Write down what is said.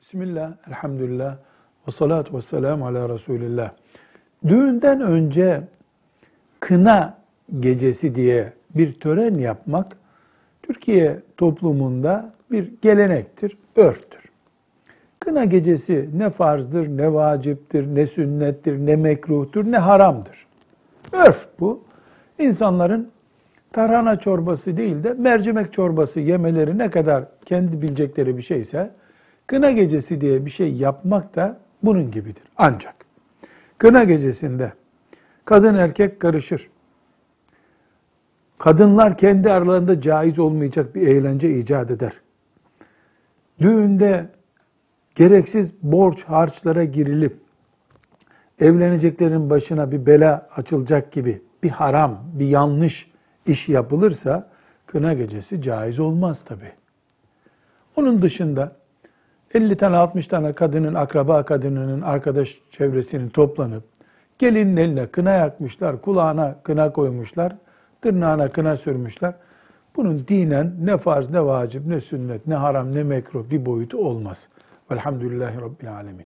Bismillah, elhamdülillah, ve salatu ve selamu ala Resulillah. Düğünden önce kına gecesi diye bir tören yapmak Türkiye toplumunda bir gelenektir, örftür. Kına gecesi ne farzdır, ne vaciptir, ne sünnettir, ne mekruhtur, ne haramdır. Örf bu. İnsanların tarhana çorbası değil de mercimek çorbası yemeleri ne kadar kendi bilecekleri bir şeyse, kına gecesi diye bir şey yapmak da bunun gibidir. Ancak kına gecesinde kadın erkek karışır. Kadınlar kendi aralarında caiz olmayacak bir eğlence icat eder. Düğünde gereksiz borç harçlara girilip evleneceklerin başına bir bela açılacak gibi bir haram, bir yanlış iş yapılırsa kına gecesi caiz olmaz tabi. Onun dışında 50 tane 60 tane kadının, akraba kadınının, arkadaş çevresinin toplanıp gelinin eline kına yakmışlar, kulağına kına koymuşlar, tırnağına kına sürmüşler. Bunun dinen ne farz, ne vacip, ne sünnet, ne haram, ne mekruh bir boyutu olmaz. Velhamdülillahi Rabbil Alemin.